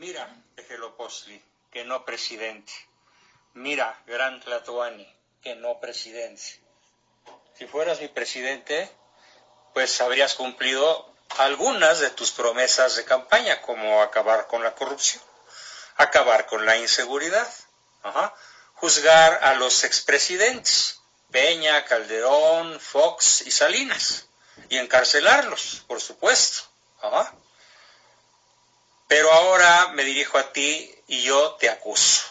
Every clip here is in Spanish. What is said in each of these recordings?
Mira, Egelopostli, que no presidente. Mira, Gran Tlatoani, que no presidente. Si fueras mi presidente, pues habrías cumplido algunas de tus promesas de campaña, como acabar con la corrupción, acabar con la inseguridad, juzgar a los expresidentes, Peña, Calderón, Fox y Salinas, y encarcelarlos, por supuesto. Pero ahora me dirijo a ti y yo te acuso.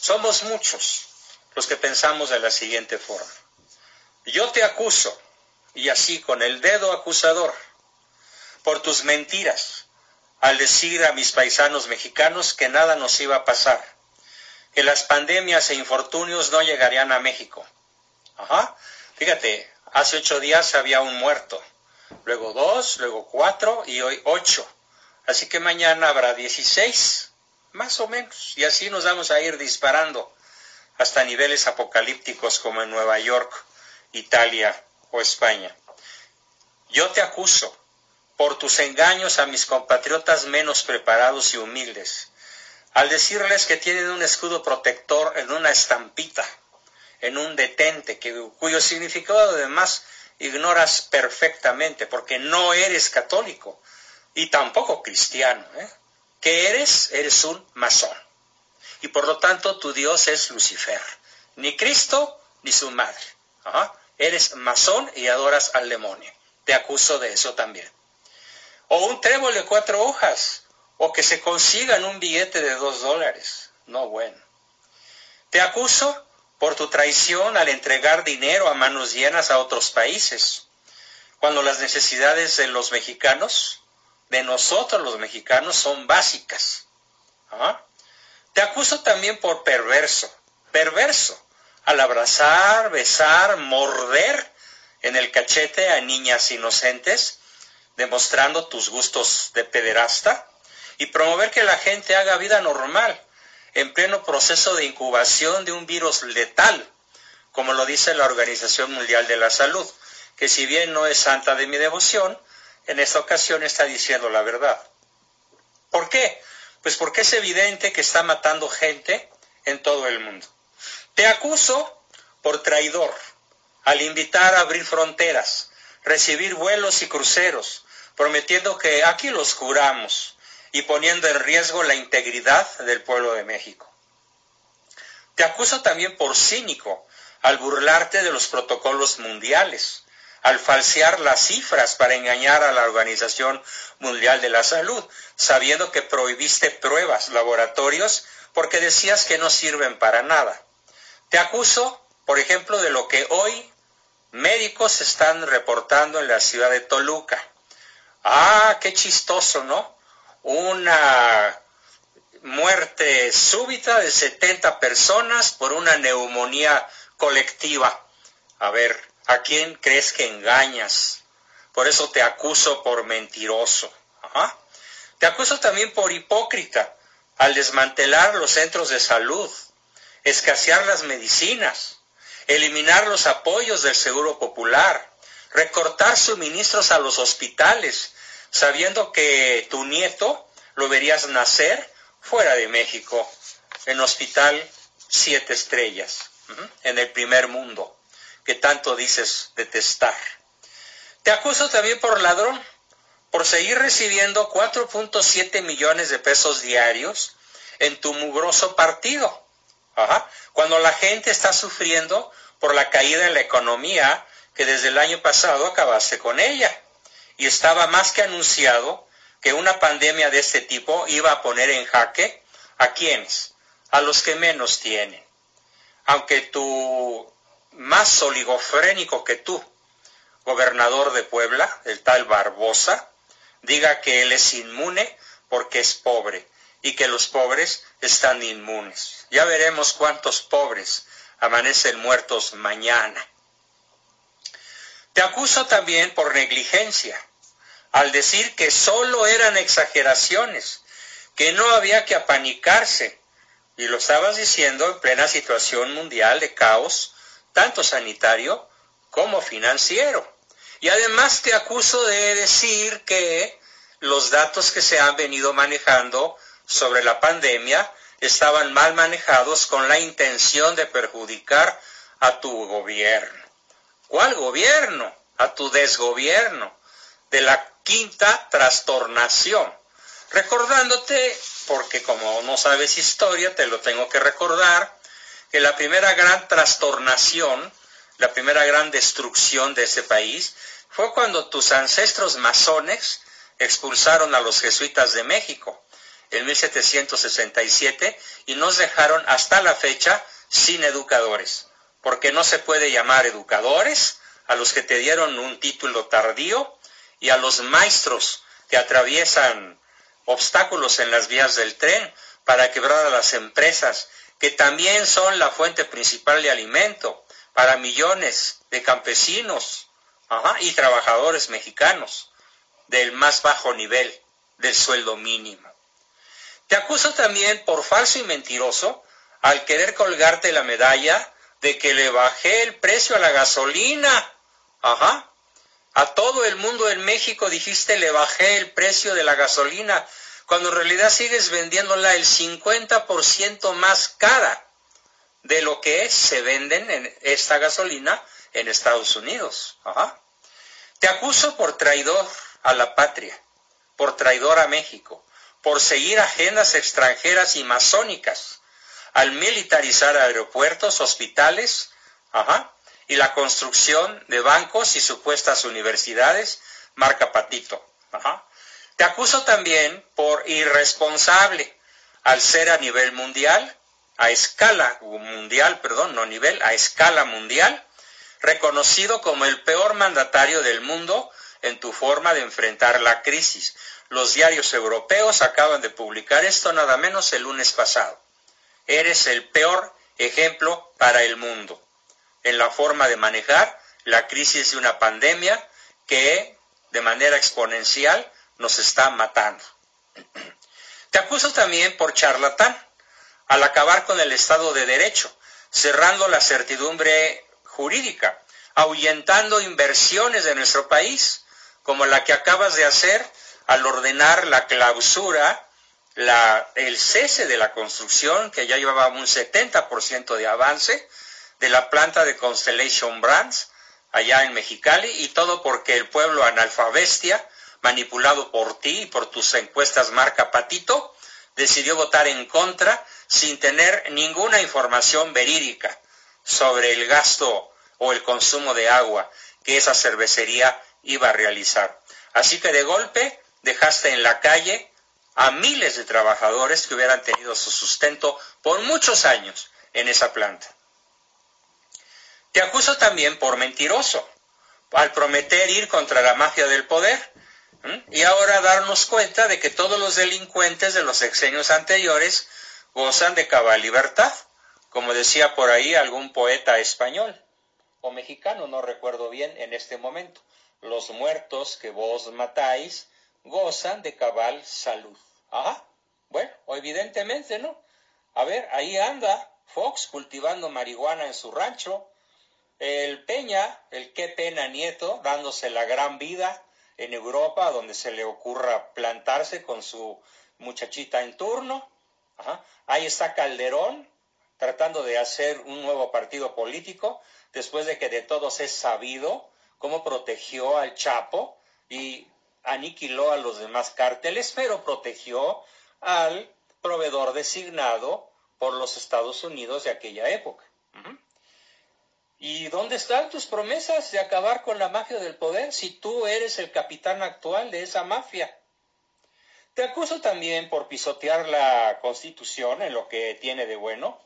Somos muchos los que pensamos de la siguiente forma. Yo te acuso, y así con el dedo acusador, por tus mentiras, al decir a mis paisanos mexicanos que nada nos iba a pasar, que las pandemias e infortunios no llegarían a México. Ajá. Fíjate, hace ocho días había un muerto, luego dos, luego cuatro y hoy ocho. Así que mañana habrá 16, más o menos. Y así nos vamos a ir disparando hasta niveles apocalípticos como en Nueva York, Italia o España. Yo te acuso por tus engaños a mis compatriotas menos preparados y humildes, al decirles que tienen un escudo protector en una estampita, en un detente, cuyo significado además ignoras perfectamente, porque no eres católico, y tampoco cristiano. ¿eh? ¿Qué eres? Eres un masón. Y por lo tanto tu Dios es Lucifer, ni Cristo ni su madre. Eres masón y adoras al demonio. Te acuso de eso también. O un trébol de cuatro hojas, o que se consigan un billete de dos dólares. No bueno. Te acuso por tu traición al entregar dinero a manos llenas a otros países, cuando las necesidades de los mexicanos de nosotros los mexicanos son básicas. ¿Ah? Te acuso también por perverso, perverso, al abrazar, besar, morder en el cachete a niñas inocentes, demostrando tus gustos de pederasta, y promover que la gente haga vida normal, en pleno proceso de incubación de un virus letal, como lo dice la Organización Mundial de la Salud, que si bien no es santa de mi devoción, en esta ocasión está diciendo la verdad. ¿Por qué? Pues porque es evidente que está matando gente en todo el mundo. Te acuso por traidor al invitar a abrir fronteras, recibir vuelos y cruceros, prometiendo que aquí los curamos y poniendo en riesgo la integridad del pueblo de México. Te acuso también por cínico al burlarte de los protocolos mundiales, al falsear las cifras para engañar a la Organización Mundial de la Salud, sabiendo que prohibiste pruebas, laboratorios, porque decías que no sirven para nada. Te acuso, por ejemplo, de lo que hoy médicos están reportando en la ciudad de Toluca. Ah, qué chistoso, ¿no? Una muerte súbita de 70 personas por una neumonía colectiva. A ver, ¿A quién crees que engañas? Por eso te acuso por mentiroso. Te acuso también por hipócrita al desmantelar los centros de salud, escasear las medicinas, eliminar los apoyos del Seguro Popular, recortar suministros a los hospitales, sabiendo que tu nieto lo verías nacer fuera de México, en hospital siete estrellas, en el primer mundo que tanto dices detestar. Te acuso también por ladrón, por seguir recibiendo 4.7 millones de pesos diarios en tu mugroso partido. Cuando la gente está sufriendo por la caída en la economía que desde el año pasado acabaste con ella. Y estaba más que anunciado que una pandemia de este tipo iba a poner en jaque a quienes, a los que menos tienen. Aunque tu más oligofrénico que tú, gobernador de Puebla, el tal Barbosa, diga que él es inmune porque es pobre y que los pobres están inmunes. Ya veremos cuántos pobres amanecen muertos mañana. Te acuso también por negligencia, al decir que solo eran exageraciones, que no había que apanicarse, y lo estabas diciendo en plena situación mundial de caos tanto sanitario como financiero. Y además te acuso de decir que los datos que se han venido manejando sobre la pandemia estaban mal manejados con la intención de perjudicar a tu gobierno. ¿Cuál gobierno? A tu desgobierno de la quinta trastornación. Recordándote, porque como no sabes historia, te lo tengo que recordar, que la primera gran trastornación, la primera gran destrucción de ese país, fue cuando tus ancestros masones expulsaron a los jesuitas de México en 1767 y nos dejaron hasta la fecha sin educadores, porque no se puede llamar educadores a los que te dieron un título tardío y a los maestros que atraviesan obstáculos en las vías del tren para quebrar a las empresas, que también son la fuente principal de alimento para millones de campesinos y trabajadores mexicanos del más bajo nivel del sueldo mínimo. Te acuso también por falso y mentiroso al querer colgarte la medalla de que le bajé el precio a la gasolina. Ajá. A todo el mundo en México dijiste le bajé el precio de la gasolina, cuando en realidad sigues vendiéndola el 50% más cara de lo que se venden en esta gasolina en Estados Unidos. Te acuso por traidor a la patria, por traidor a México, por seguir agendas extranjeras y masónicas, al militarizar aeropuertos, hospitales, y la construcción de bancos y supuestas universidades, marca Patito. Te acuso también por irresponsable al ser a nivel mundial, a escala mundial, perdón, no nivel, a escala mundial, reconocido como el peor mandatario del mundo en tu forma de enfrentar la crisis, los diarios europeos acaban de publicar esto nada menos el lunes pasado. Eres el peor ejemplo para el mundo en la forma de manejar la crisis de una pandemia que de manera exponencial nos está matando. Te acuso también por charlatán al acabar con el Estado de Derecho, cerrando la certidumbre jurídica, ahuyentando inversiones de nuestro país, como la que acabas de hacer al ordenar la clausura, el cese de la construcción, que ya llevaba un 70% de avance, de la planta de Constellation Brands, allá en Mexicali, y todo porque el pueblo analfabestia, manipulado por ti y por tus encuestas marca Patito, decidió votar en contra sin tener ninguna información verídica sobre el gasto o el consumo de agua que esa cervecería iba a realizar. Así que de golpe dejaste en la calle a miles de trabajadores que hubieran tenido su sustento por muchos años en esa planta. Te acuso también por mentiroso, al prometer ir contra la mafia del poder, y ahora darnos cuenta de que todos los delincuentes de los sexenios anteriores gozan de cabal libertad, como decía por ahí algún poeta español o mexicano, no recuerdo bien en este momento. Los muertos que vos matáis gozan de cabal salud. Ajá, bueno, evidentemente, ¿no? A ver, ahí anda Fox cultivando marihuana en su rancho, el Peña, el qué pena nieto, dándose la gran vida en Europa, donde se le ocurra plantarse con su muchachita en turno. Ahí está Calderón, tratando de hacer un nuevo partido político, después de que de todos es sabido cómo protegió al Chapo y aniquiló a los demás cárteles, pero protegió al proveedor designado por los Estados Unidos de aquella época. ¿Y dónde están tus promesas de acabar con la mafia del poder si tú eres el capitán actual de esa mafia? Te acuso también por pisotear la constitución en lo que tiene de bueno,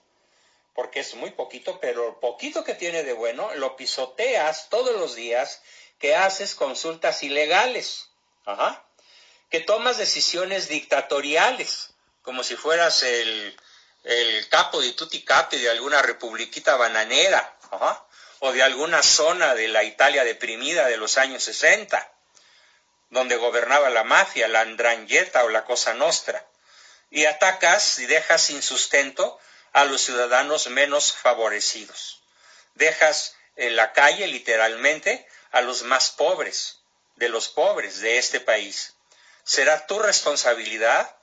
porque es muy poquito, pero lo poquito que tiene de bueno lo pisoteas todos los días que haces consultas ilegales. Ajá. Que tomas decisiones dictatoriales, como si fueras el, capo de tutti de alguna republiquita bananera, o de alguna zona de la Italia deprimida de los años 60, donde gobernaba la mafia, la andrangheta o la cosa nostra, y atacas y dejas sin sustento a los ciudadanos menos favorecidos. Dejas en la calle literalmente a los más pobres, de los pobres de este país. Será tu responsabilidad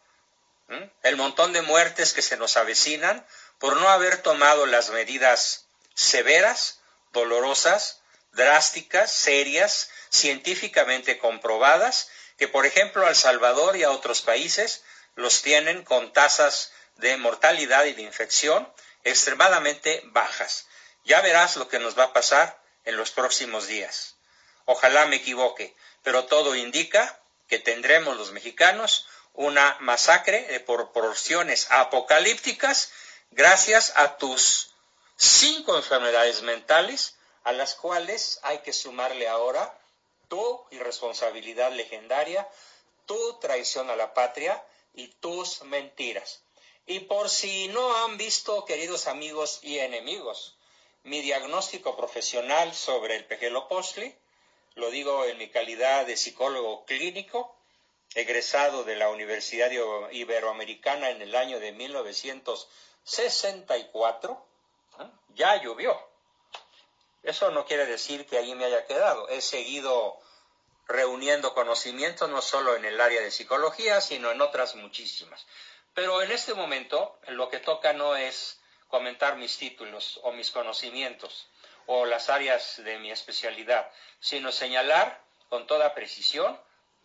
el montón de muertes que se nos avecinan por no haber tomado las medidas severas, dolorosas, drásticas, serias, científicamente comprobadas, que por ejemplo a El Salvador y a otros países los tienen con tasas de mortalidad y de infección extremadamente bajas. Ya verás lo que nos va a pasar en los próximos días. Ojalá me equivoque, pero todo indica que tendremos los mexicanos una masacre de proporciones apocalípticas gracias a tus cinco enfermedades mentales a las cuales hay que sumarle ahora tu irresponsabilidad legendaria, tu traición a la patria y tus mentiras. Y por si no han visto, queridos amigos y enemigos, mi diagnóstico profesional sobre el Pejelopostli, lo digo en mi calidad de psicólogo clínico, egresado de la Universidad Iberoamericana en el año de 1964, ¿eh? ya llovió. Eso no quiere decir que ahí me haya quedado. He seguido reuniendo conocimientos no solo en el área de psicología, sino en otras muchísimas. Pero en este momento lo que toca no es comentar mis títulos o mis conocimientos o las áreas de mi especialidad, sino señalar con toda precisión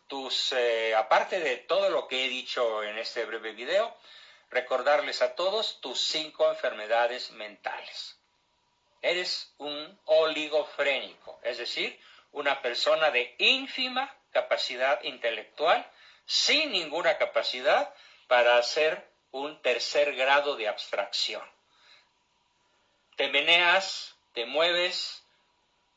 tus, eh, aparte de todo lo que he dicho en este breve video, recordarles a todos tus cinco enfermedades mentales. Eres un oligofrénico, es decir, una persona de ínfima capacidad intelectual, sin ninguna capacidad para hacer un tercer grado de abstracción. Te meneas, te mueves,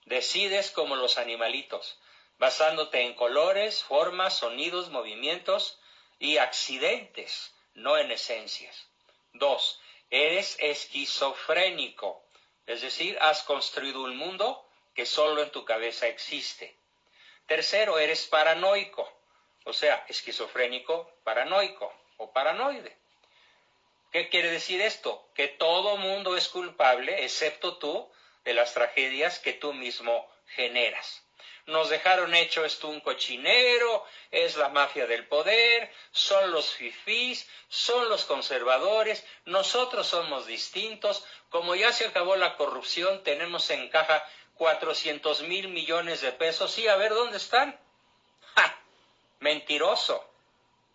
decides como los animalitos, basándote en colores, formas, sonidos, movimientos y accidentes, no en esencias. Dos, eres esquizofrénico, es decir, has construido un mundo que solo en tu cabeza existe. Tercero, eres paranoico, o sea, esquizofrénico paranoico o paranoide. ¿Qué quiere decir esto? Que todo mundo es culpable, excepto tú, de las tragedias que tú mismo generas. Nos dejaron hecho esto un cochinero, es la mafia del poder, son los fifís, son los conservadores, nosotros somos distintos, como ya se acabó la corrupción, tenemos en caja 400 mil millones de pesos, sí, a ver dónde están. ¡Ja! Mentiroso,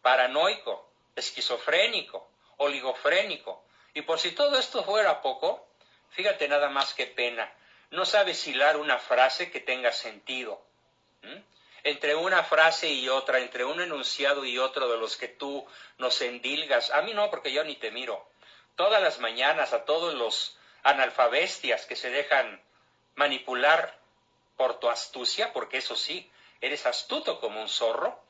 paranoico, esquizofrénico, oligofrénico. Y por si todo esto fuera poco, fíjate nada más que pena, no sabes hilar una frase que tenga sentido. Entre una frase y otra, entre un enunciado y otro de los que tú nos endilgas, a mí no, porque yo ni te miro. Todas las mañanas a todos los analfabestias que se dejan manipular por tu astucia, porque eso sí, eres astuto como un zorro.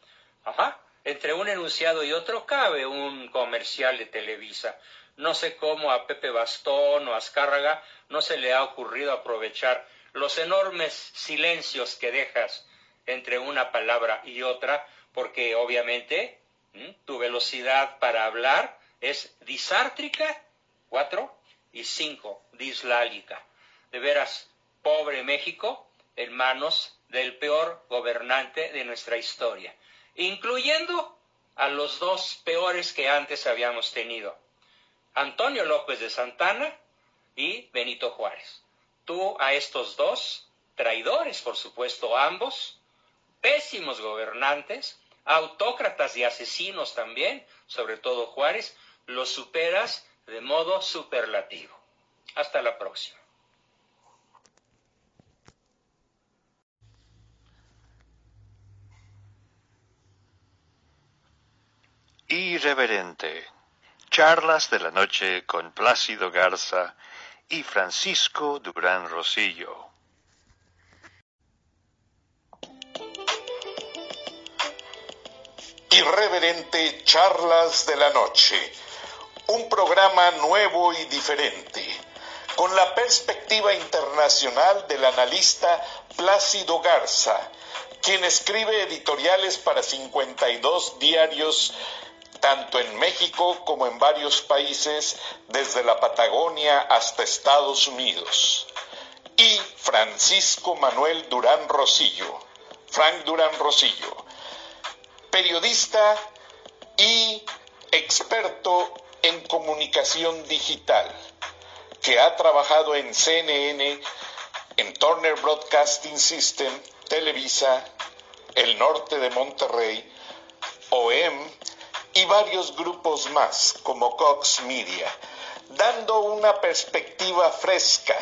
Ajá, entre un enunciado y otro cabe un comercial de Televisa. No sé cómo a Pepe Bastón o a Azcárraga no se le ha ocurrido aprovechar los enormes silencios que dejas entre una palabra y otra, porque obviamente tu velocidad para hablar es disártrica, cuatro, y cinco, dislálica. De veras, pobre México, en manos del peor gobernante de nuestra historia incluyendo a los dos peores que antes habíamos tenido, Antonio López de Santana y Benito Juárez. Tú a estos dos, traidores por supuesto ambos, pésimos gobernantes, autócratas y asesinos también, sobre todo Juárez, los superas de modo superlativo. Hasta la próxima. Irreverente. Charlas de la noche con Plácido Garza y Francisco Durán Rosillo. Irreverente Charlas de la Noche. Un programa nuevo y diferente, con la perspectiva internacional del analista Plácido Garza, quien escribe editoriales para 52 diarios tanto en México como en varios países, desde la Patagonia hasta Estados Unidos. Y Francisco Manuel Durán Rosillo, Frank Durán Rosillo, periodista y experto en comunicación digital, que ha trabajado en CNN, en Turner Broadcasting System, Televisa, El Norte de Monterrey, OEM y varios grupos más como Cox Media, dando una perspectiva fresca